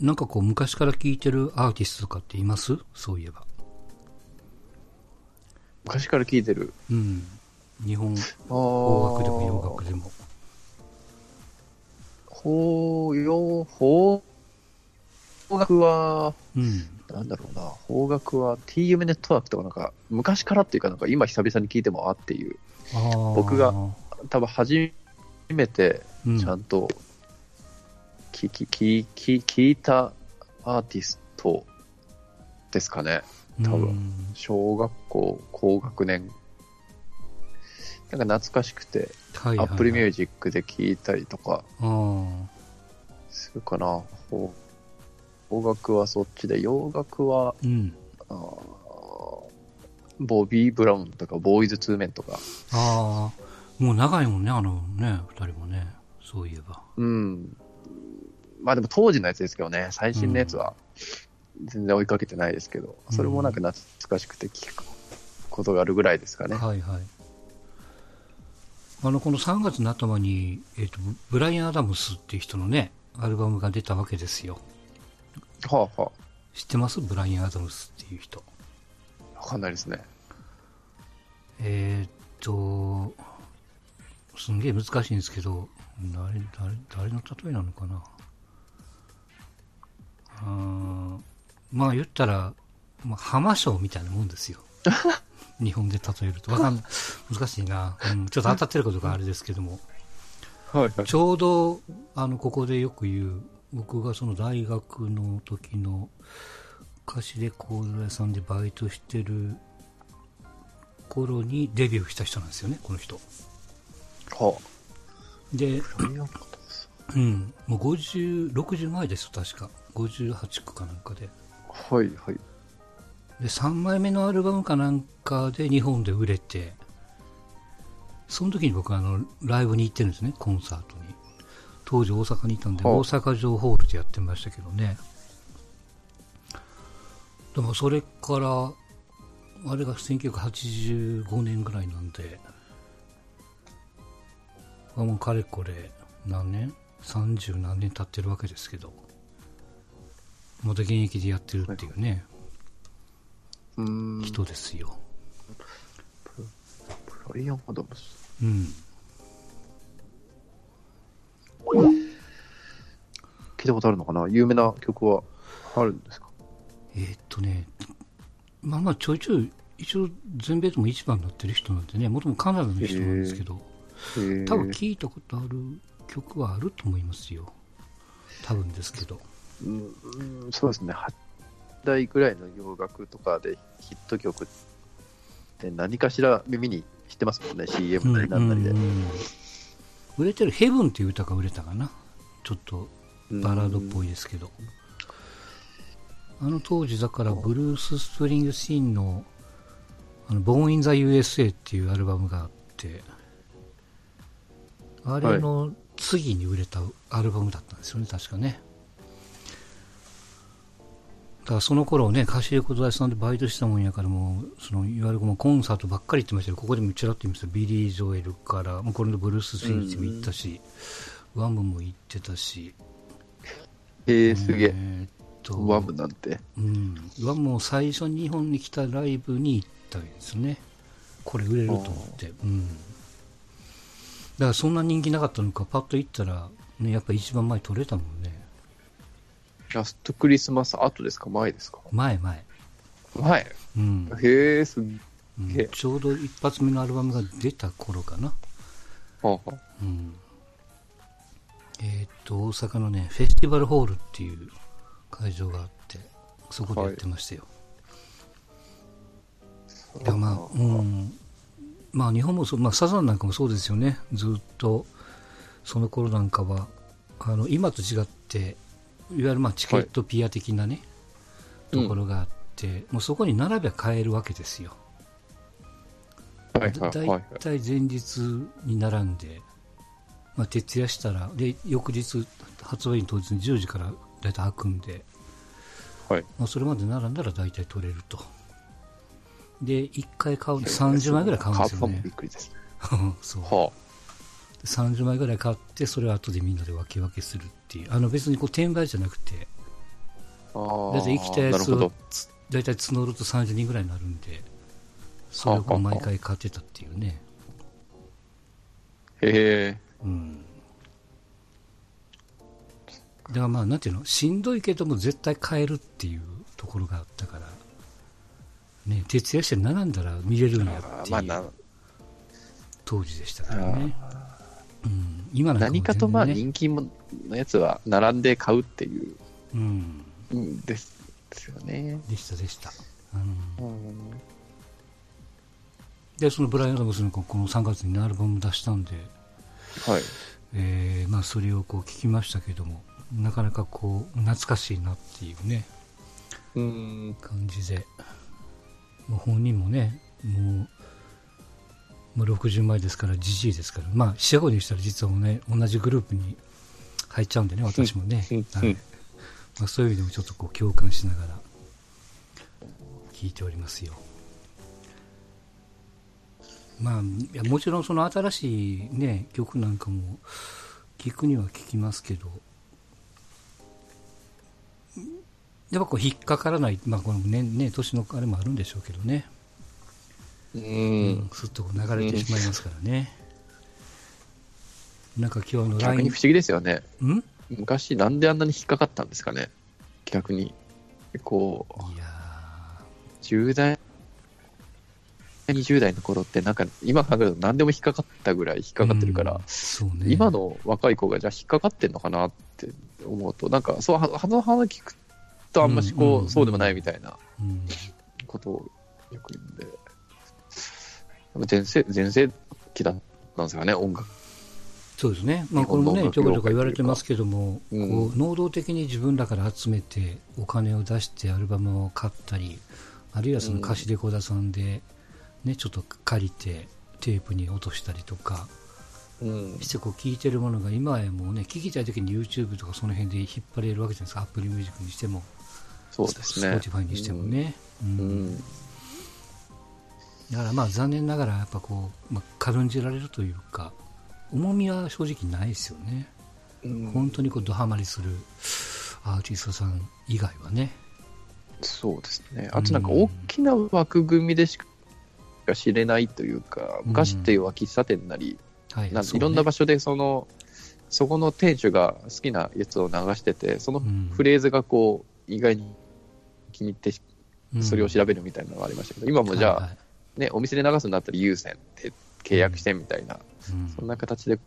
なんかこう昔から聴いてるアーティストとかっています？そういえば。昔から聴いてる？うん。日本、邦邦楽でも洋楽でも。邦洋、邦楽は、うん。なんだろうな、邦楽は TM ネットワークとかなんか、昔からっていうか、なんか今久々に聞いてもあっていう、僕が、多分初めてうんちゃんと聞き、聞き、聞いたアーティストですかね。多分うん小学校高学年。なんか懐かしくて、はいはいはい、Apple Music で聞いたりとかするかな。邦邦楽はそっちで、洋楽は、うん。あーボビー・ブラウンとか、ボーイズ・ツーメンとか、ああ、もう長いもんね、あのね、二人もね。そういえば。うん。まあでも当時のやつですけどね、最新のやつは全然追いかけてないですけど、それもなんか懐かしくて聞くことがあるぐらいですかね。はいはい。あの、この3月の頭に、えっ、と、ブライアン・アダムスっていう人のね、アルバムが出たわけですよ。はあは知ってます？ブライアン・アダムスっていう人。あ、わかんないですね。えーっと、すんげえ難しいんですけど、誰、誰、誰の例えなのかな？あーまあ言ったら、まあ、浜章みたいなもんですよ。日本で例えると。わかんない。難しいな。うん、ちょっと当たってることがあれですけども。はいはい。ちょうど、あの、ここでよく言う、僕がその大学の時の菓子レコード屋さんでバイトしてる頃にデビューした人なんですよね、この人。はで、あ。ブライアンアダムスうん、もう50、60前ですよ、確か。58区かなんかで。はいはい。で、3枚目のアルバムかなんかで日本で売れて、その時に僕はあの、ライブに行ってるんですね、コンサートに。当時大阪にいたんで、はあ大阪城ホールでやってましたけどね。でもそれから、あれが1985年ぐらいなんで、まあもうかれこれ何年 ?30 何年経ってるわけですけど、また現役でやってるっていうね、うーん。人ですよ。ブライアン・アダムス。うん。聞いたことあるのかな？有名な曲はあるんですか？えーっとね、まあまあちょいちょい、一応全米でも一番になってる人なんでね、もともとカナダの人なんですけど、多分聞いたことある曲はあると思いますよ。多分ですけど。うんうんそうですね。8代ぐらいの洋楽とかでヒット曲って何かしら耳にしてますもんね。CM なりなんなりでうん。うん売れてる Heaven っていう歌が売れたかな？ちょっとバラードっぽいですけど。あの当時だからブルース・スプリングスティーンのあの、 Born in the USA っていうアルバムがあって、あれの次に売れたアルバムだったんですよね、確かね。だからその頃ね、貸レコード屋さんでバイトしたもんやからもう、その、いわゆるもうコンサートばっかり行ってましたけど、ここでもちらっと言いましたビリー・ジョエルから、もうこれのブルース・スプリングスティーンも行ったし、ワムも行ってたし、へえ、すげえ。えーっとワムなんて。うん、はもう最初に日本に来たライブに行ったんですね。これ売れると思って。うん。だからそんな人気なかったのか、パッと行ったら、ね、やっぱ一番前取れたもんね。ラストクリスマス後ですか？前ですか前前？前。うん。へえ、すっうんへえちょうど一発目のアルバムが出た頃かな。はあはあうん。えーっと、大阪のね、フェスティバルホールっていう会場があって、そこでやってましたよ。でもまあ、うん、まあ日本もそう、まあサザンなんかもそうですよね。ずっと、その頃なんかは、あの、今と違って、いわゆるまあチケットピア的なね、うんところがあって、もうそこに並べば買えるわけですよ。はいだいはいはい。たい前日に並んで、まあ、徹夜したら、で、翌日、発売日当日に10時からだいたい開くんで、はい。まあ、それまで並んだら大体取れると。で、1回買う、30枚ぐらい買うんですよね。そう。は30枚ぐらい買って、それを後でみんなで分け分けするっていう。あの別にこう転売じゃなくて、あだいたい生きたやつを大体募ると30人ぐらいになるんで、それを毎回買ってたっていうね。へえ。うん。だからまあ、なんていうの、しんどいけども絶対買えるっていうところがあったから、ね、徹夜して並んだら見れるんやっていう当時でしたからね。うん、今なんかも何かとまあ人気ものやつは並んで買うっていううん、うんですですよね。でしたでした。うんうんで、そのブライアン・アダムスのこの3月にアルバム出したんで、はい。えーまあ、それをこう聞きましたけども、なかなかこう懐かしいなっていうね、うん。感じで、もう本人もね、もう、もう60前ですから、じじいですから、まあ、四捨五入したら実はね、同じグループに入っちゃうんでね、私もね、うんはいうんまあ、そういう意味でもちょっとこう共感しながら聞いておりますよ。まあ、いやもちろんその新しい、ね、曲なんかも聞くには聞きますけど、やっぱこう引っかからない、まあ、このね、ね、年のあれもあるんでしょうけどね、ううんん。すっと流れてしまいますからね。なんか今日の逆に不思議ですよね。ん？昔なんであんなに引っかかったんですかね？逆に。こう、いや10代、20代の頃ってなんか今考えると何でも引っかかったぐらい引っかかってるから、うんそうね。今の若い子がじゃあ引っかかってんのかなって思うと、なんかそう、ははの話聞くとあんましこう、うんうんそうでもないみたいなうんことをよく言うんで、全盛、全盛期だったんですかね、音楽。そうですね、まあ、日これもね、ちょこちょこ言われてますけども、うんこう能動的に自分らから集めて、お金を出してアルバムを買ったり、あるいはその貸しレコーダーさんで、ね、ちょっと借りて、テープに落としたりとかうんしてこう聴いてるものが今やもうね聴きたい時に YouTube とかその辺で引っ張れるわけじゃないですか Apple Music にしてもそうですね。Spotify にしてもね、ううん。うんん。だからまあ残念ながらやっぱこう、まあ、軽んじられるというか重みは正直ないですよね、うん。本当にこうドハマりするアーティストさん以外はね。そうですね。あとなんか大きな枠組みでしか知れないというか、昔っていうのは喫茶店なり、はいなんかいろんな場所でその、そこの店主が好きなやつを流してて、そのうん。フレーズがこう、意外に気に入って、うん。それを調べるみたいなのがありましたけど、今もじゃあ、はいはい。ね、お店で流すんだったら優先って契約してみたいな、うん。そんな形で、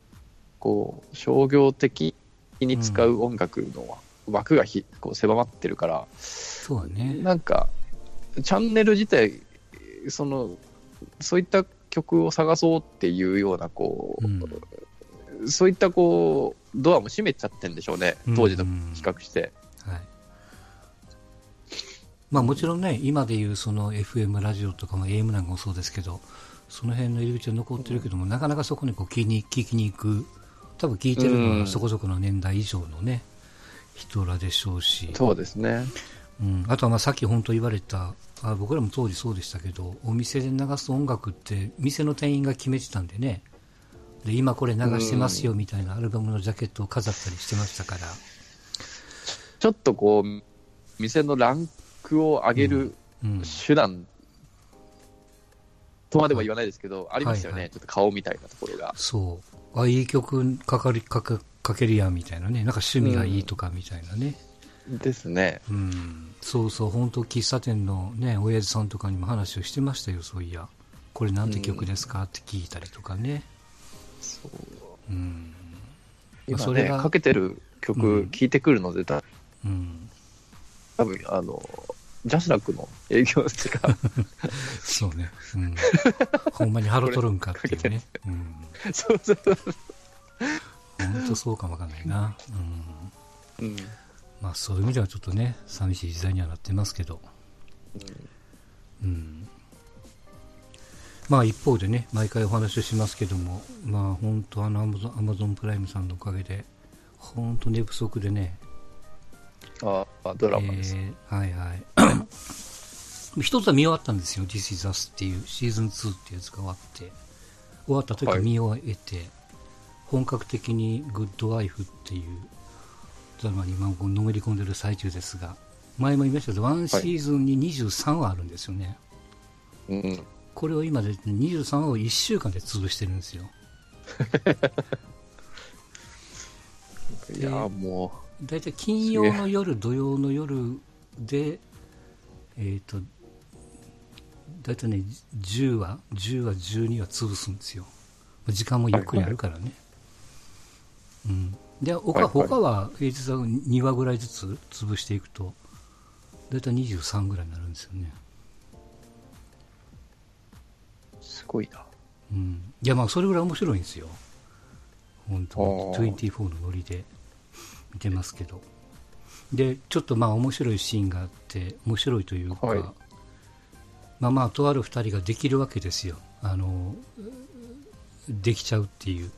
こう、商業的に使う音楽の枠がひこう狭まってるから、そうだね。なんか、チャンネル自体、その、そういった曲を探そうっていうような、こう、そういったこう、ドアも閉めちゃってんでしょうね、当時と比較して。はい。まあ、もちろんね、今でいうその FM ラジオとかも AM なんかもそうですけど、その辺の入り口は残ってるけども、なかなかそこにこう聞きに聞きに行く、多分聞いてるのうん。はそこそこの年代以上のね、人らでしょうし、そうですね。うん、あとはまあさっき本当言われたあ、僕らも当時そうでしたけど、お店で流す音楽って、店の店員が決めてたんでね、で今これ流してますよみたいなアルバムのジャケットを飾ったりしてましたから、ちょっとこう、店のランクを上げるうん、手段とまでは言わないですけど、ありますよね、はいはいちょっと顔みたいなところが。そう。あ、いい曲かかりかかかけるやんみたいなね。なんか趣味がいいとかみたいなね。ですね。うん。そうそう、本当喫茶店のね、親父さんとかにも話をしてましたよ、そういや。これなんて曲ですかって聞いたりとかね。そううん。今ね、それがかけてるうん曲、聴いてくるので、たうん。多分あの、ジャスラックの営業しか、そうね。うん。ほんまにハロトるんかっていうね。うん。そうそうそう。本当そうかもわかんないな。うん。うん。まあそういう意味ではちょっとね、寂しい時代にはなってますけど。うんまあ一方でね、毎回お話をしますけども、まあ本当あのアマゾンアマゾンプライムさんのおかげで、本当寝不足でね、ああ、ドラマです。えーはいはい。一つは見終わったんですよ、This is Us っていうシーズン2っていうやつが終わって、終わった時はい見終えて、本格的にグッドワイフっていうドラマに今のめり込んでる最中ですが、前も言いましたけど、ワンシーズンに23話あるんですよね。うん。これを今で23話を1週間で潰してるんですよ。いやーもだいたい金曜の夜、土曜の夜で、えっ、と、だいたいね、10話、10話、12話潰すんですよ。時間もゆっくりあるからね。うん。で、他,、はいはい他は平日は2話ぐらいずつ潰していくと、だいたい23ぐらいになるんですよね。う、すごいな。うん。いや、まあ、それぐらい面白いんですよ。本当あー24のノリで見てますけど。で、ちょっとまあ面白いシーンがあって、面白いというか、はいまあまあ、とある二人ができるわけですよ。あの、できちゃうっていう、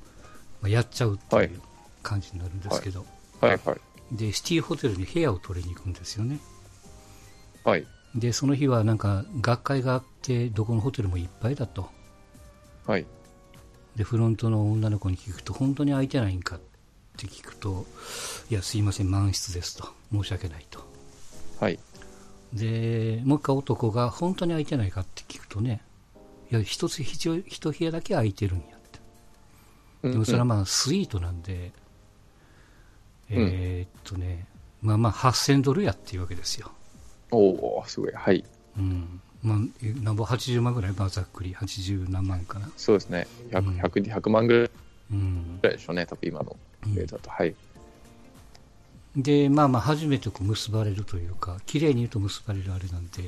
まあ、やっちゃうってはいいう感じになるんですけど、はいはい。で、シティホテルに部屋を取りに行くんですよね。はい。で、その日はなんか学会があって、どこのホテルもいっぱいだと。はい。でフロントの女の子に聞くと本当に空いてないんかって聞くといやすいません満室ですと。申し訳ないと。はい。でもう一回男が本当に空いてないかって聞くとねいや一つ一一部屋だけ空いてるんやって。でもそれはまあスイートなんで、えーっとねまあまあ8000ドルやっていうわけですよ。おおすごい。はい。うん。まあえなんぼ80万ぐらいまあざっくり。80何万かな。そうですね。うん。100、100、100万ぐうん。らいでしょうね。多分今のだと。はい。で、まあまあ、初めてこう結ばれるというか、綺麗に言うと結ばれるあれなんで、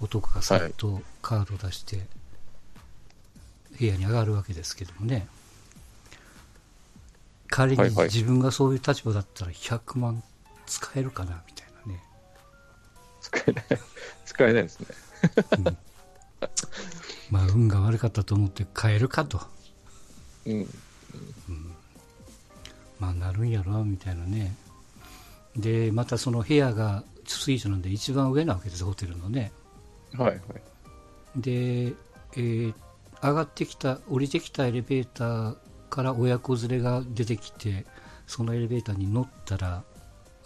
男がさっとカードを出して、部屋に上がるわけですけどもね。仮に自分がそういう立場だったら100万使えるかな、みたいなね。使えない。使えないですね。うんまあ、運が悪かったと思って買えるかと。うん。まあ、なるんやろ、みたいなね。で、またその部屋がスイートなんで一番上なわけです、ホテルのね。はいはい。で、えー上がってきた降りてきたエレベーターから親子連れが出てきてそのエレベーターに乗ったら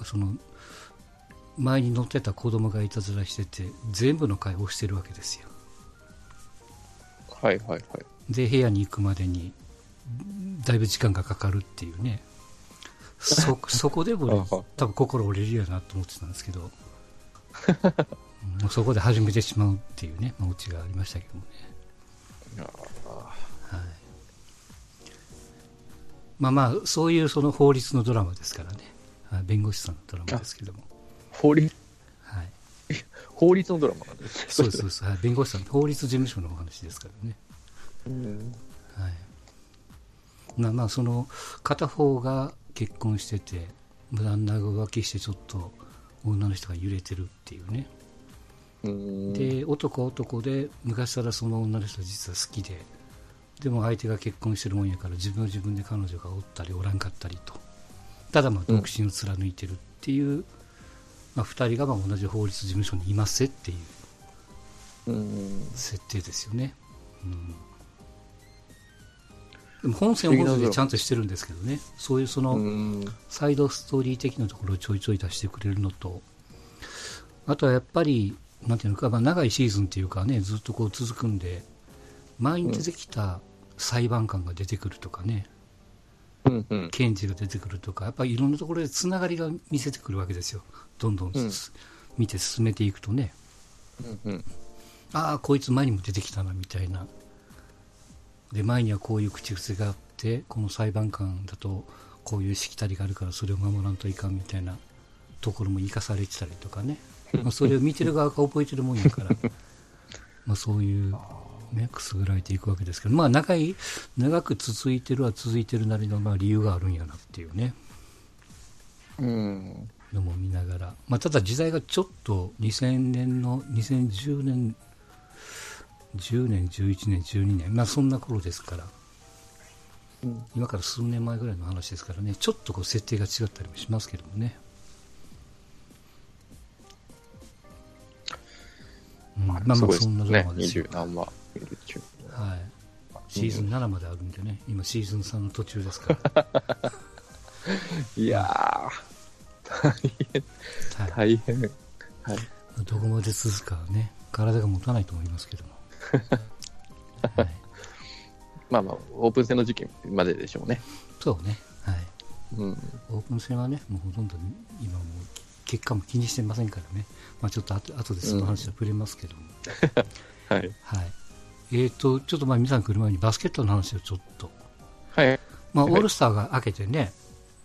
その前に乗ってた子供がいたずらしてて全部の階を押してるわけですよはいはいはい。で部屋に行くまでにだいぶ時間がかかるっていうねそ そこでも、ね多分心折れるよなと思ってたんですけど。もうそこで始めてしまうっていうね、まあ、オチがありましたけどもね。あはい、まあまあそういうその法律のドラマですからね。はい弁護士さんのドラマですけども、法律、はい、法律のドラマなんです。そうですそうです、はい、弁護士さん法律事務所のお話ですからね、うん。はい。まあまあその片方が結婚してて旦那が浮気してちょっと女の人が揺れてるっていうね。うん。で男は男で昔からその女の人は実は好きででも相手が結婚してるもんやから自分は自分で彼女がおったりおらんかったりと。ただまあ独身を貫いてるっていう、まあ、2人がまあ同じ法律事務所にいますっていううん。設定ですよね、うん、でも本線は本線でちゃんとしてるんですけどねそういうその、うん。サイドストーリー的なところをちょいちょい出してくれるのと、あとはやっぱり、なんていうのか、まあ、長いシーズンっていうかね、ずっとこう続くんで、前に出てきた裁判官が出てくるとかね、うん。うん。検事が出てくるとか、やっぱりいろんなところでつながりが見せてくるわけですよ。どんどん、うん見て進めていくとね、うん。ああ、こいつ前にも出てきたな、みたいな。で、前にはこういう口癖があって、この裁判官だと、こういうしきたりがあるから、それを守らんといかんみたいなところも生かされてたりとかね。まあ、それを見てる側が覚えてるもんやから、まあそういう、ね、くすぐられていくわけですけど、まあ長い、長く続いてるは続いてるなりのまあ理由があるんやなっていうね。うん。のも見ながら、まあ、ただ時代がちょっと2000年の2010年10年11年12年。まあそんな頃ですから。うん。今から数年前ぐらいの話ですからね。ちょっとこう設定が違ったりもしますけどもね、うん。まあまあそんなドラマね。ですよ、20何話見る中。はい、シーズン7まであるんでね。今シーズン3の途中ですから、いやー、大変、はい。大変。はい。どこまで続くかはね、体が持たないと思いますけども。はい、まあまあ、オープン戦の時期まででしょうね。そうね。はい。うん。オープン戦はね、もうほとんど今もう結果も気にしてませんからね。まあちょっと後後でその話は触れますけども。はい。はい。えっ、と、ちょっとまあ皆さん来る前にバスケットの話をちょっと。はい。まあオはいールスターが明けてね、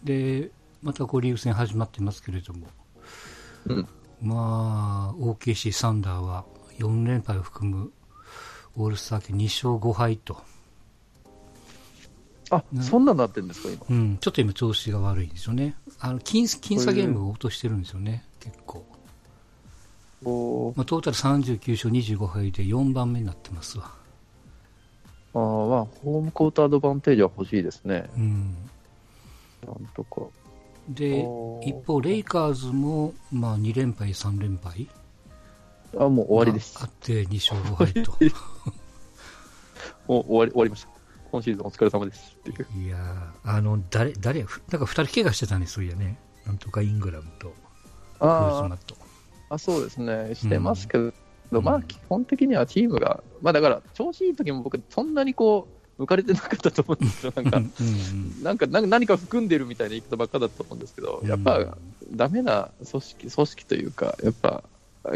で、またこうリーグ戦始まってますけれども、うん。まあ、OKC サンダーは4連敗を含むオールスター家2勝5敗と、あ、ねそんなになってるんですか、今。うん、ちょっと今調子が悪いんですよね。あの、僅僅差ゲームを落としてるんですよね、結構。まあ、トータル39勝25敗で4番目になってますわ。あーまあ、ホームコートアドバンテージは欲しいですね。うん。なんとか。で一方、レイカーズも、まあ、2連敗、3連敗。あ、もう終わりです。まああって2勝5敗と。もう終わり、終わりました。今シーズンお疲れ様です。っていう。いやーあの、誰、誰なんか2人怪我してたね、そういやね。なんとかイングラムと、あマット。あ、そうですね。してますけど、うんまあ、基本的にはチームが、まあだから、調子いい時も僕、そんなにこう、浮かれてなかったと思うんですよ。なんか、なんか、何か含んでるみたいな言い方ばっかだったと思うんですけど、うんやっぱ、ダメな組織、組織というか、やっぱ、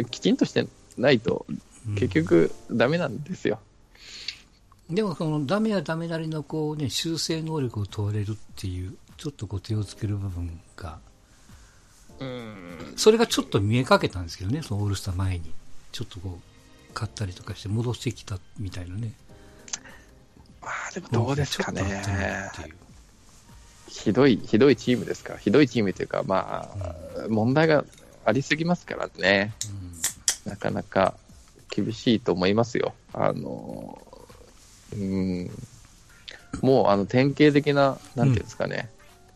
きちんとしてないと、うん。結局、ダメなんですよ。でもそのダメはダメなりのこう、ね、修正能力を問われるっていうちょっとこう手をつける部分が。うん。それがちょっと見えかけたんですけどねそのオールスター前に。ちょっとこう買ったりとかして戻してきたみたいなね。まあ、でもどうですかね。ひどい、ひどいチームですから、ひどいチームというか、まあ、問題がありすぎますからね、なかなか厳しいと思いますよ。あの、うん、もうあの典型的な、なんていうんですかね、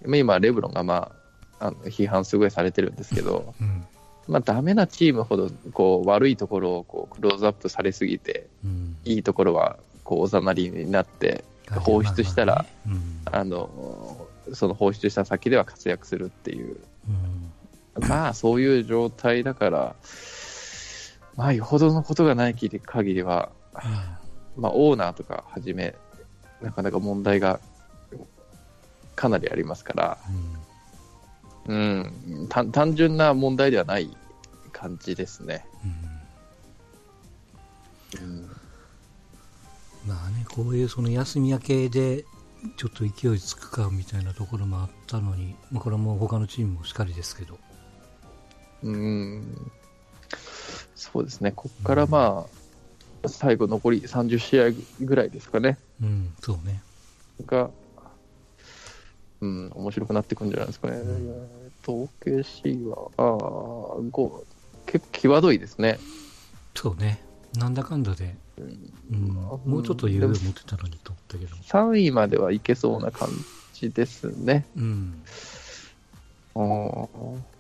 今、レブロンが、まあ、あの批判すごいされてるんですけど、うん。まあ、ダメなチームほどこう悪いところをこうクローズアップされすぎて、うん。いいところはこうおざなりになって、放出したら、まあのその放出した先では活躍するっていう、うんまあそういう状態だから、まあよほどのことがない限りは、まあオーナーとかはじめ、なかなか問題がかなりありますから、うん。うん、単単純な問題ではない感じですね。うんうん。まあね、こういうその休み明けでちょっと勢いつくかみたいなところもあったのに、まあ、これはもう他のチームもしかりですけど、うんそうですね、ここからまあ、最後残り30試合ぐらいですかね。うん、そうね。が、うん、面白くなってくるんじゃないですかね。えっと、OKC は、あーご結構際どいですね。そうね。なんだかんだで、うん、もうちょっと余裕を持ってたのにと思ったけど。3位まではいけそうな感じですね。うん。あー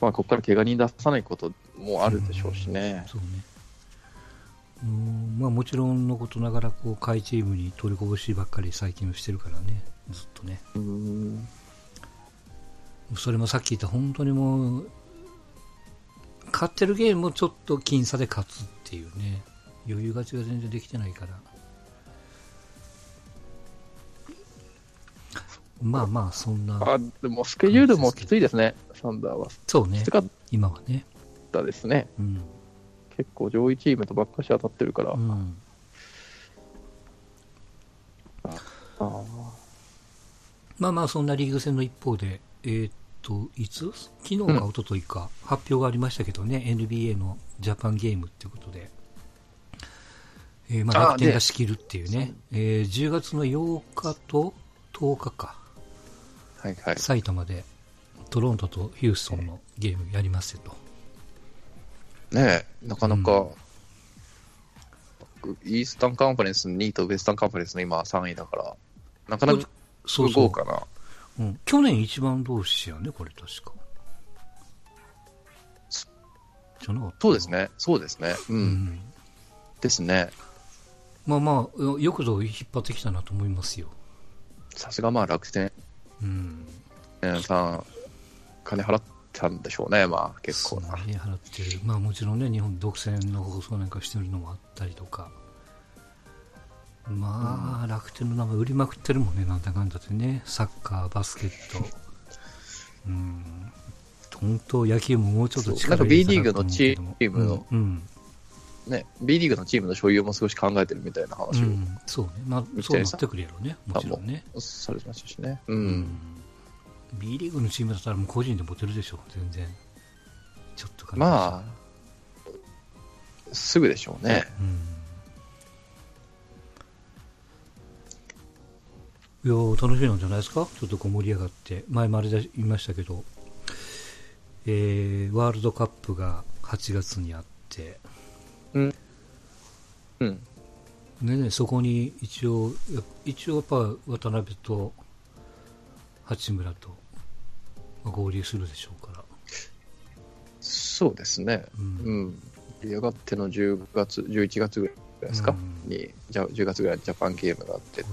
まあ、ここから怪我人出さないこともあるでしょうしね。そうね。うんまあもちろんのことながら、こう、下位チームに取りこぼしばっかり最近はしてるからね、ずっとね。うんそれもさっき言った本当にもう、勝ってるゲームもちょっと僅差で勝つっていうね、余裕勝ちが全然できてないから。まあまあ、そんな、あでもスケジュールもきついですね、サンダーは。そうねきつ、かっ今はね。たですね。うん。結構上位チームとばっかし当たってるから。うん。あーまあまあ、そんなリーグ戦の一方で、えーっと、いつ？昨日か一昨日か発表がありましたけどね、NBA のジャパンゲームっていうことで、えーまああ楽天が仕切るっていうね、えー10月の8日と10日か、はいはい。埼玉でトロントとヒューストンのゲームやりますよと。ねえ、なかなか、イースタンカンファレンス2位とウエスタンカンファレンスの今3位だから、なかなかそうそう豪華な。うん。去年一番同士やね、これ確か。じゃなかったそうです。ね、そうですね。う。うんん。ですね。まあまあ、よくぞ引っ張ってきたなと思いますよ。さすがまあ楽天うん。さん、金払ったんでしょうね、まあ結構な。そうね、払ってる。まあもちろんね、日本独占の放送なんかしてるのもあったりとか。まあ、楽天の名前売りまくってるもんね、なんだかんだってね。サッカー、バスケット。うん。本当、野球ももうちょっとそうなんか力入れ B リーグのたらと思うけどもチームのうん、うんね、B リーグのチームの所有も少し考えてるみたいな話をうん、そうね。まあ、そうなってくるやろうね、もちろんね。されてましたしね。う。うんん。B リーグのチームだったらもう個人で持てるでしょ、全然。ちょっとまあ、すぐでしょうね。うんいやー楽しみなんじゃないですか？ちょっとこう盛り上がって前もあれで言いましたけど、えーワールドカップが8月にあってうん。でねそこに一応や一応やっぱ渡辺と八村とまあ合流するでしょうからそうですね。うんうん。盛り上がっての10月、11月ぐらいですか、うんに、じゃあ10月ぐらいにジャパンゲームがあって。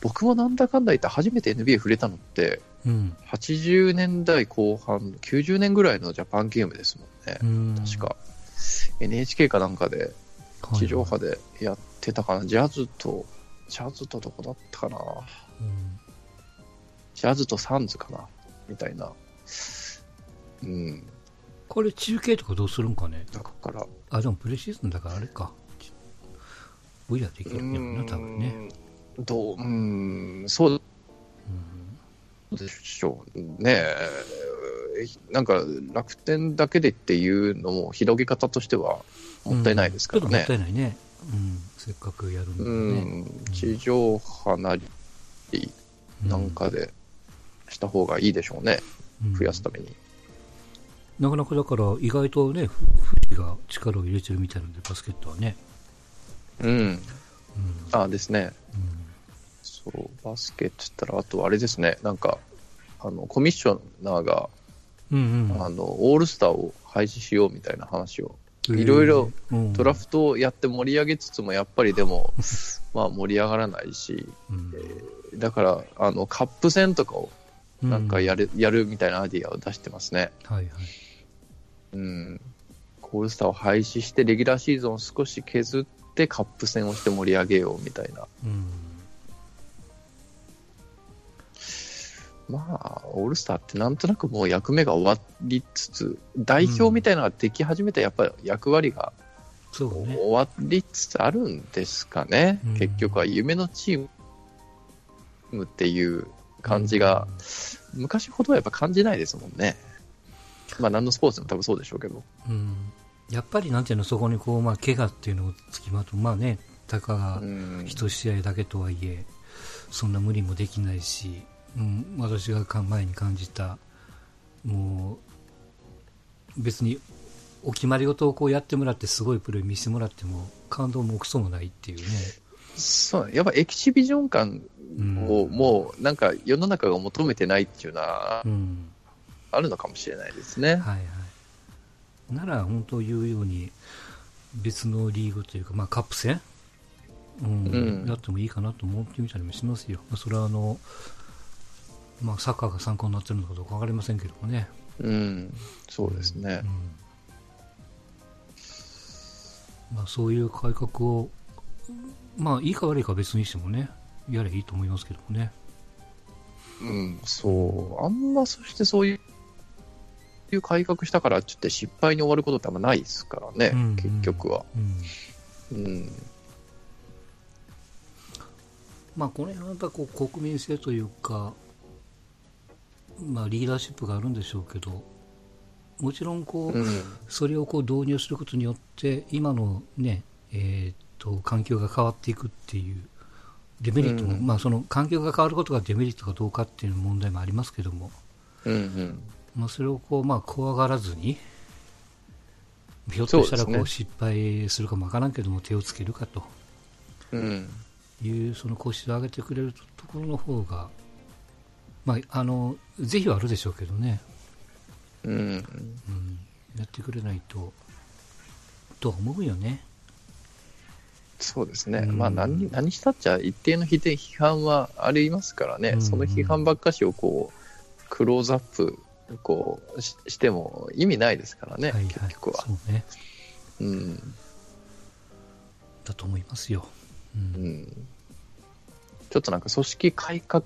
僕もなんだかんだ言って初めて NBA 触れたのって、うん80年代後半、90年ぐらいのジャパンゲームですもんね。うん確か。NHK かなんかで、はい地上波でやってたかな。ジャズと、ジャズとどこだったかな。うんジャズとサンズかな。みたいな。うん。これ中継とかどうするんかねだから、あでもプレシーズンだからあれか V はできるんやろな多分ねどう、うーん、そううんでしょうね。なんか楽天だけでっていうのも広げ方としてはもったいないですからねうんもっ。たいないね。うん、せっかくやるんだうからね。ん、地上波なりうなんかでした方がいいでしょうね。増やすために。なかなかだから意外とね、ふ富士が力を入れてるみたいなんで、バスケットはね。うん。うん。ああですね。うんそう、バスケって言ったら、あとあれですね、なんか、あの、コミッショナーが、うんうんあの、オールスターを廃止しようみたいな話を、えーいろいろうんドラフトをやって盛り上げつつも、やっぱりでも、まあ盛り上がらないし、うんだから、あの、カップ戦とかをなんかやる。る、やるみたいなアイディアを出してますね。はいはい。うん。オールスターを廃止して、レギュラーシーズンを少し削って、カップ戦をして盛り上げようみたいな。うん。まあ、オールスターってなんとなくもう役目が終わりつつ、代表みたいなのができ始めたらやっぱり役割がそうね。終わりつつあるんですかね。うん結局は夢のチームっていう感じが、昔ほどはやっぱ感じないですもんね。まあ何のスポーツでも多分そうでしょうけど。うん。うんやっぱりなんていうの、そこにこう、まあ、怪我っていうのをつきまとう。まあね、たかがうん。一試合だけとはいえ、そんな無理もできないし、うん、私がか前に感じた、もう、別にお決まり事をこうやってもらって、すごいプレー見せてもらっても、感動もクソもないっていうね。そう、やっぱエキシビジョン感うんをもうなんか世の中が求めてないっていうのはうん。あるのかもしれないですね。はいはい。なら、本当言うように、別のリーグというか、まあ、カップ戦、うんうんやってもいいかなと思ってみたりもしますよ。まあ、それはあの、まあ、サッカーが参考になってるのかどうかわかりませんけどもね。うん、そうですね。うんまあ、そういう改革を、まあ、いいか悪いかは別にしてもね、やればいいと思いますけどもね。うん、そう。あんまそしてそういう、いう改革したからちょっと失敗に終わることってあんまないですからね、うん結局は。うんうん。まあ、この辺はやっぱこう国民性というか、まあ、リーダーシップがあるんでしょうけど、もちろんこう、うん。それをこう導入することによって、今のね、えーっと、環境が変わっていくっていう、デメリットも、うんまあ、その環境が変わることがデメリットかどうかっていう問題もありますけども、うんうん。まあ、それをこう、まあ、怖がらずに、ひょっとしたらこう失敗するかもわからんけども、手をつけるかとうん。いう、その腰を上げてくれるところの方が、まあ、あの、是非はあるでしょうけどね、うん。うん、やってくれないと、とは思うよね。そうですね。うんまあ何、何したっちゃ一定の批批判はありますからね、うんその批判ばっかしをこう、クローズアップこうししても意味ないですからね、はいはい、結局は。そうね。うんだと思いますよ。う。うんんちょっとなんか組織改革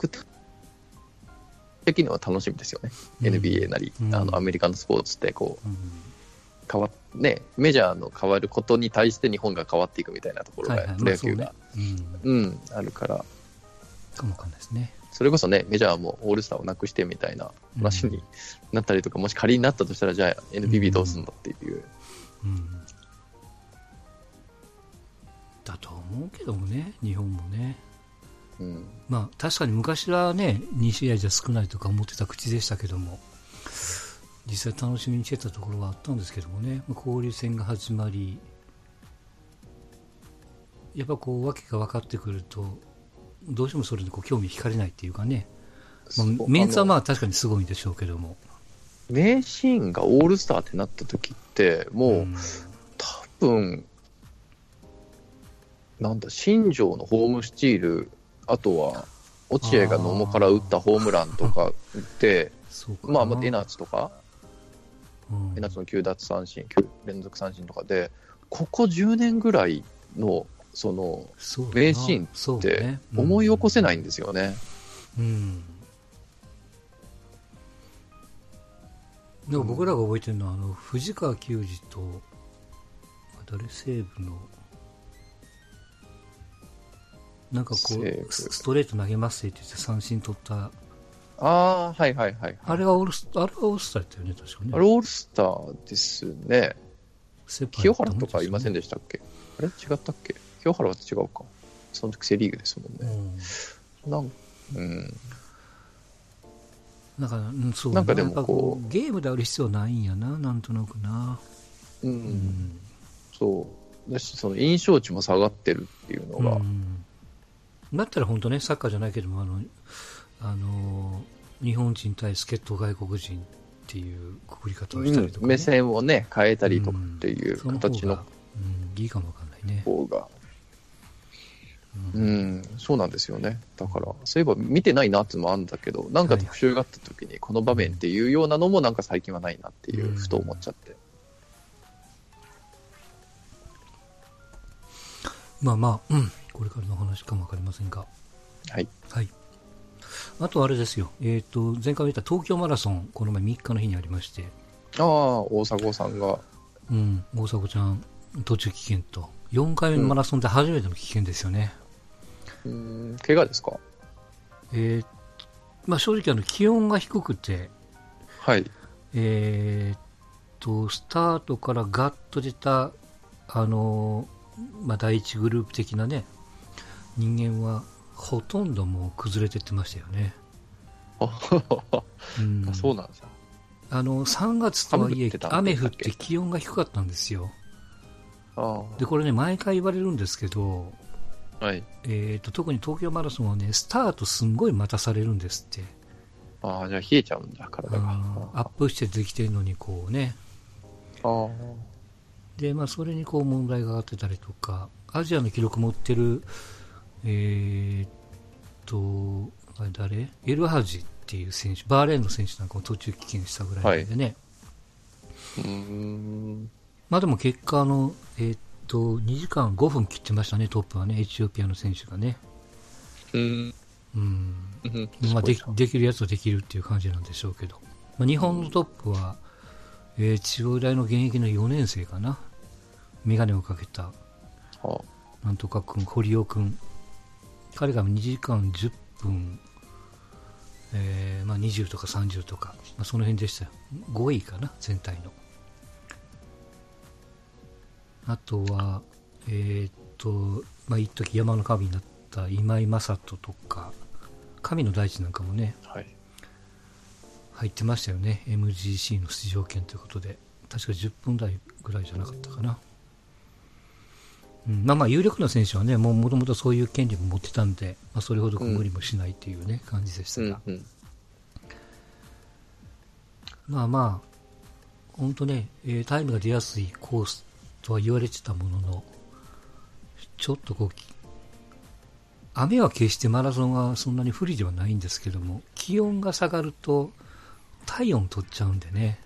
的には楽しみですよね、うん NBA なり、うんあのアメリカのスポーツってこううん変わっね、メジャーの変わることに対して日本が変わっていくみたいなところがはいはい。プロ野球が、まあね。うん。うん、あるから、かもわかんないですね。それこそね、メジャーもオールスターをなくしてみたいな話になったりとか、もし仮になったとしたら、じゃあ NPB どうすんだっていう。うん。だと思うけどもね、日本もね。うん。まあ確かに昔はね、2試合じゃ少ないとか思ってた口でしたけども、実際楽しみにしてたところはあったんですけどもね、まあ交流戦が始まり、やっぱこう、訳が分かってくると、どうしてもそれにこう興味惹かれないっていうかね、まあメンツはまああ確かにすごいんでしょうけども、の名シーンがオールスターってなった時って、もう、うん。多分なんだ、新庄のホームスチール、あとは、落合が野茂から打ったホームランとかで、まあ、まあ、江夏とか、うん江夏の9奪三振、9連続三振とかで、ここ10年ぐらいの、その、名シーンってね思い起こせないんですよね。うん。でも僕らが覚えてるのは、あの藤川球児と、あ誰、西武の、なんかこう、スストレート投げますって言って三振取った、ああ、はいはいはい。あれはオールスあれはオールスターだったよね、確かね。あれオールスターですね。清原とかいませんででしたっけ？あれ違ったっけ？清原は違うか。その時セリーグですもんね。うんなんうん。なんか、うん、そうなんかでもこゲームである必要ないんやな、なんとなくな。う。うんん。そう。だし、その印象値も下がってるっていうのが、うんだったら本当ね、サッカーじゃないけども、あの、あの日本人対助っ人外国人っていうくくり方をしたりとか、ね目線をね、変えたりとかっていう形のがうん、いいかもわかんないね。方が、ううんん、そうなんですよね。だから、そういえば見てないなっていうのもあるんだけど、なんか特集があった時に、この場面っていうようなのもなんか最近はないなっていう、うんふと思っちゃって。まあまあ、うん、これからの話かもわかりませんが。はい。はい。あとあれですよ、えっ、と、前回言った東京マラソン、この前3日の日にありまして、ああ、大迫さんが、うん、大迫ちゃん、途中棄権と、4回目のマラソンで初めての棄権ですよね。うん、怪我ですか？えーまあ、正直あの気温が低くて、はい。えーっとスタートからガッと出た、あのまあ、第一グループ的なね人間はほとんどもう崩れてってましたよね、うんあそうなんですよ。あの3月とはいえ雨降って気温が低かったんですよあでこれね毎回言われるんですけど、あ。はい。えーっと特に東京マラソンはねスタートすんごい待たされるんですってああ、じゃあ冷えちゃうんだ、体が。アップしてできてるのにこうねああ。で、まあ、それにこう問題があってたりとか、アジアの記録持ってる、えーっと、あれ誰？エルハジっていう選手、バーレーンの選手なんかも途中棄権したぐらいでね、うーん。まあでも結果、あの、えーっと、2時間5分切ってましたね、トップはね、エチオピアの選手がね。うん。うん。うん。まあでできるやつはできるっていう感じなんでしょうけど、まあ、日本のトップは、えー中央大の現役の4年生かな、眼鏡をかけた。なんとか君、堀尾君、彼が2時間10分、えーまあ、20とか30とか、まあ、その辺でしたよ。5位かな、全体の。あとは、えーっと、まあ、一時山の神になった今井正人とか、神の大地なんかもね、はい。入ってましたよね。MGC の出場権ということで。確か10分台ぐらいじゃなかったかな。うん、まあまあ、有力な選手はね、もうもともとそういう権利も持ってたんで、まあ、それほど無理もしないっていうね、感じでしたが。うんうん。まあまあ、本当ね、えータイムが出やすいコースとは言われてたものの、ちょっとこう、き雨は決してマラソンはそんなに不利ではないんですけども、気温が下がると、体温取っちゃうんでね。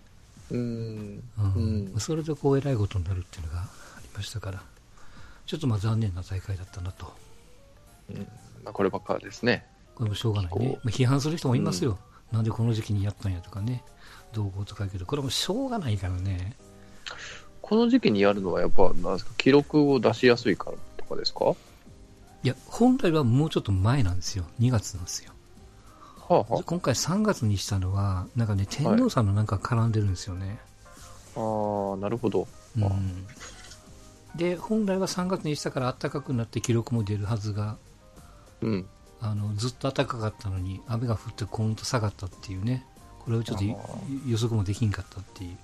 うん。うんうんそれでこう、えらいことになるっていうのがありましたから、ちょっとまあ残念な大会だったなと。まあ、こればっかですね。これもしょうがないねこ。まあ、批判する人もいますよ。なんでこの時期にやったんやとかね。動向とか言うけど、これもしょうがないからね。この時期にやるのはやっぱ、なんですか、記録を出しやすいからとかですか？はいや、本来はもうちょっと前なんですよ。2月なんですよ。あ、は今回3月にしたのは、なんかね、天皇さんのなんか絡んでるんですよね。あ、ああ、なるほど。うん。で、本来は3月にしたから暖かくなって記録も出るはずが、うん。あのずっと暖かかったのに雨が降ってコーンと下がったっていうね。これをちょっとあ予測もできんかったっていう、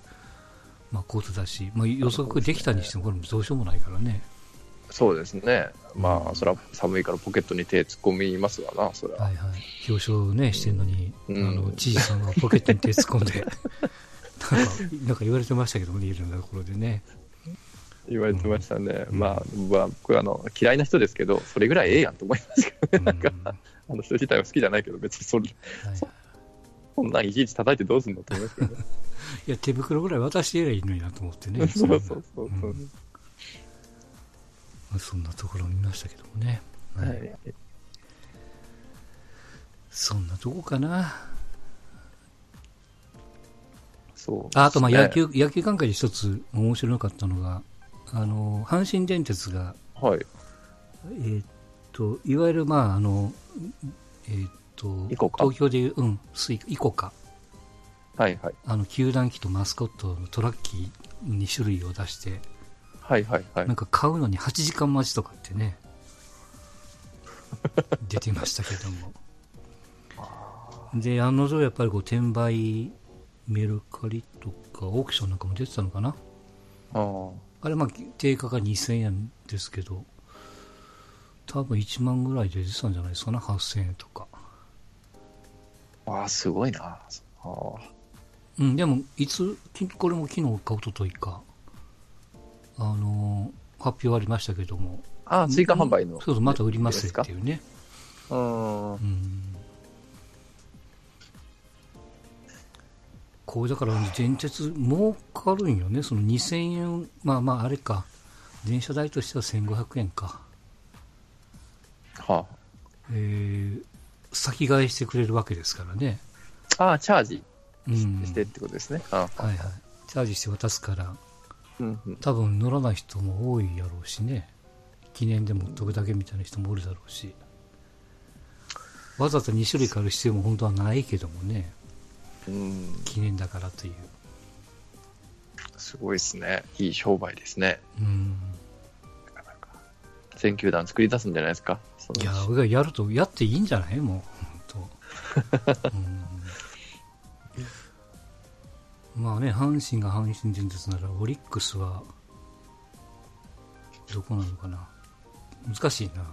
まあ、ことだし、まあ、予測できたにしてもこれもどうしようもないからね。そうですね。まあ、それは寒いからポケットに手突っ込みますわな、それは。はいはい。表彰ねしてんのに、うん。あの知事さんがポケットに手突っ込んで。なんかなんか言われてましたけどもねいろんなところでね言われてましたね。うんまあ、僕はあの嫌いな人ですけど、それぐらいええやんと思いますけどね。なんか、あの人自体は好きじゃないけど、別にそれ、うんはいそんなんいちいち叩いてどうすんのと思いますけどね。いや手袋ぐらい渡してやればいいのになと思ってね そうそうそうそう。うんまあそんなところを見ましたけどもね、はいはい。そんなとこかなそう、ああとまあ野。球、野球関係で一つ面白かったのが、あの、阪神電鉄が、はい。えーっと、いわゆるまあ、あの、えーっと、東京でいう、うん、スイイコカ、はいはい。あの、球団機とマスコットのトラッキー2種類を出して、はいはいはいなん。か買うのに8時間待ちとかってね、出てましたけども。で、案の定やっぱりこう、転売、メルカリとか、オークションなんかも出てたのかなああれまあ定価が2000円ですけど、多分1万ぐらいで出てたんじゃない？ですかな、8000円とか。あ。ああ、すごいな。ああ。うん、でも、いつ、きこれも昨日か一昨日か、あのー発表ありましたけども、ああ、追加販売の。そうそう、また売りますっていうね。うん。うん。こうだから電鉄儲かるんよね、その2000円、まあまああれか、電車代としては1500円か。はえー先返してくれるわけですからね。あ。ああ、チャージうん。してってことですね。ああはいはい。チャージして渡すから、うんうん。多分乗らない人も多いやろうしね。記念でも飛ぶだけみたいな人もおるだろうし。わざわざ2種類買う必要も本当はないけどもね。うん。記念だからという。すごいですね。いい商売ですね。うん。全球団作り出すんじゃないですか？いや、俺がやると、やっていいんじゃない？もう、本当。うん、まあね、阪神が阪神電鉄なら、オリックスは、どこなのかな？難しいな。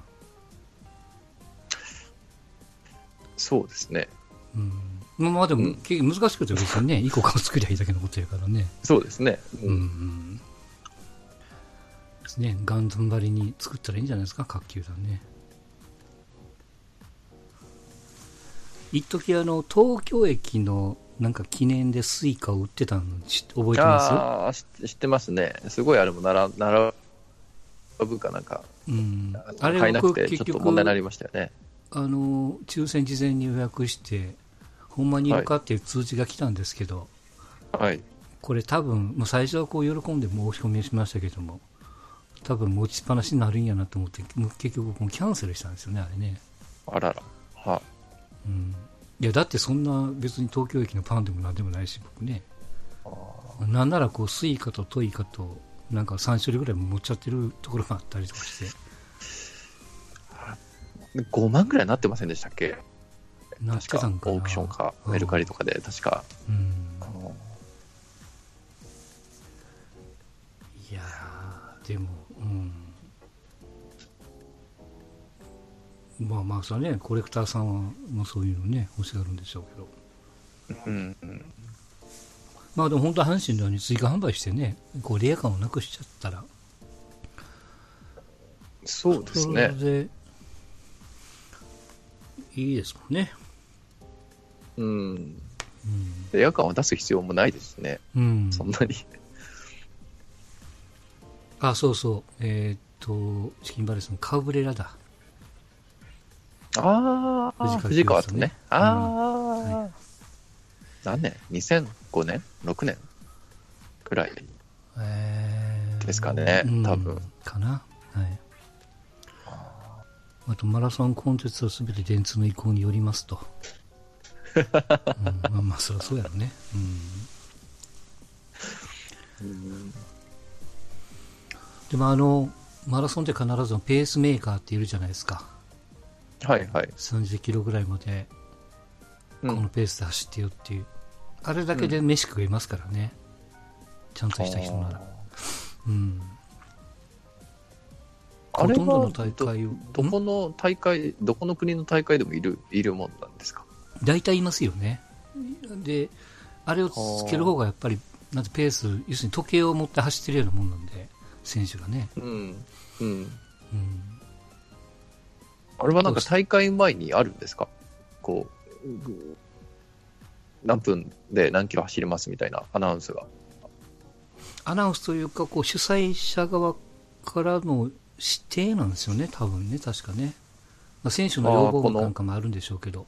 そうですね。うん。まあまあでも、うん結局難しくて別にね、一個かを作りゃいいだけのことやからね。そうですね。ううん、うん。ですね、ガンダム張りに作ったらいいんじゃないですか、各球団ね。一時あの、東京駅のなんか記念で Suica を売ってたの知覚えてます？ああ、知知ってますね。すごいあれもなら、並ぶかなんか、うん。ああれ買えなくて、ちょっ僕結局、と問題になりましたよね。あの、抽選事前に予約して、ほんまにいるかっていう通知が来たんですけど、はい。これ多分、もう最初はこう喜んで申し込みをしましたけども、多分持ちっぱなしになるんやなと思って、結局キャンセルしたんですよね、あれね。あらら。はうん。いや、だってそんな別に東京駅のファンでもなんでもないし、僕ね。なんならこう、 Suica と TOICA と、なんか3種類ぐらい持っちゃってるところがあったりとかして、5万ぐらいなってませんでしたっけ？な確か。オークションか、うんメルカリとかで、確か。うん。いやー、でも、うん。まあまあ、それはね、コレクターさんは、もうそういうのね、欲しがるんでしょうけど。うんうん。まあでも本当は阪神のように追加販売してね、こうレア感をなくしちゃったら、そうですそれね。で、いいですもんね。うん。うん。エアカンは出す必要もないですしね、うん。そんなに。あ、そうそう。えーっと、チキンバレーさん、カウブレラだ。ああ、藤藤川川とね。ああ、は何年 ?2005 年 ?6 年？くらい。えーですかねうん多分かな？はい。あと、マラソンコンテンツはすべて電通の意向によりますと。うん、まあまあ、そりゃそうやろね。うん。でも、あの、マラソンって必ずペースメーカーっているじゃないですか。はいはい。30キロぐらいまでうん、このペースで走ってよっていう、あれだけで飯食えますからね、ちゃんとした人なら、うん、あれほとんどのは大会をどこの大会、どこの国の大会でもいるいるもんなんですか？大体いますよねであれをつける方がやっぱりなんてペース要するに時計を持って走ってるようなもんなんで選手がね、うん。うん。うん、あれはなんか大会前にあるんですか？こう、ぐ何分で何キロ走りますみたいなアナウンスが。アナウンスというかこう主催者側からの指定なんですよね多分ね確かね、まあ、選手の要望なんかもあるんでしょうけど。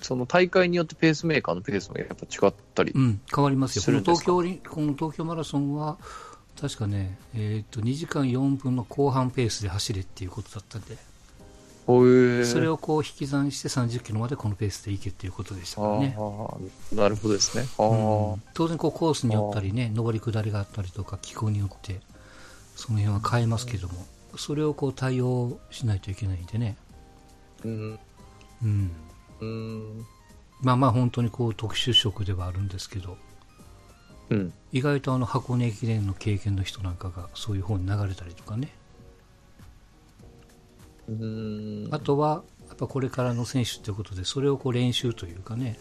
その大会によってペースメーカーのペースもやっぱ違ったり。うん、変わりますよ、このするんですか？東京この東京マラソンは、確かね、えー、と2時間4分の後半ペースで走れっていうことだったんで、ほえそれをこう引き算して30キロまでこのペースで行けっていうことでしたからね、なるほどですね。うん。当然こうコースによったりね、上り下りがあったりとか、気候によって、その辺は変えますけども、それをこう対応しないといけないんでね、うん。うん、うん。まあまあ、本当にこう特殊職ではあるんですけど、うん。意外とあの箱根駅伝の経験の人なんかがそういう方に流れたりとかね、うん。あとはやっぱこれからの選手ってことでそれをこう練習というかね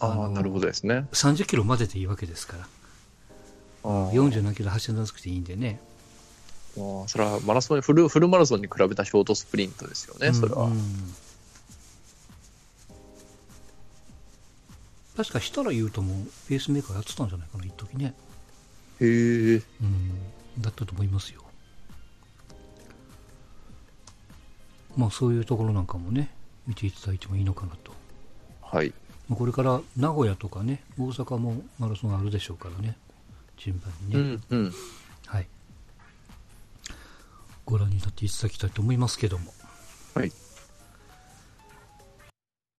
ああ、なるほどですね。30キロまででいいわけですから40何キロ走らなくていいんでねああそれはマラソン、フルフルマラソンに比べたショートスプリントですよね、それは。うんうん確かしたら言うともペースメーカーやってたんじゃないかな一時ねへえ。うんだったと思いますよまあそういうところなんかもね見ていただいてもいいのかなとはい。まあこれから名古屋とかね大阪もマラソンあるでしょうからね順番にね、うん、うん。はいご覧になっていただきたいと思いますけどもはい。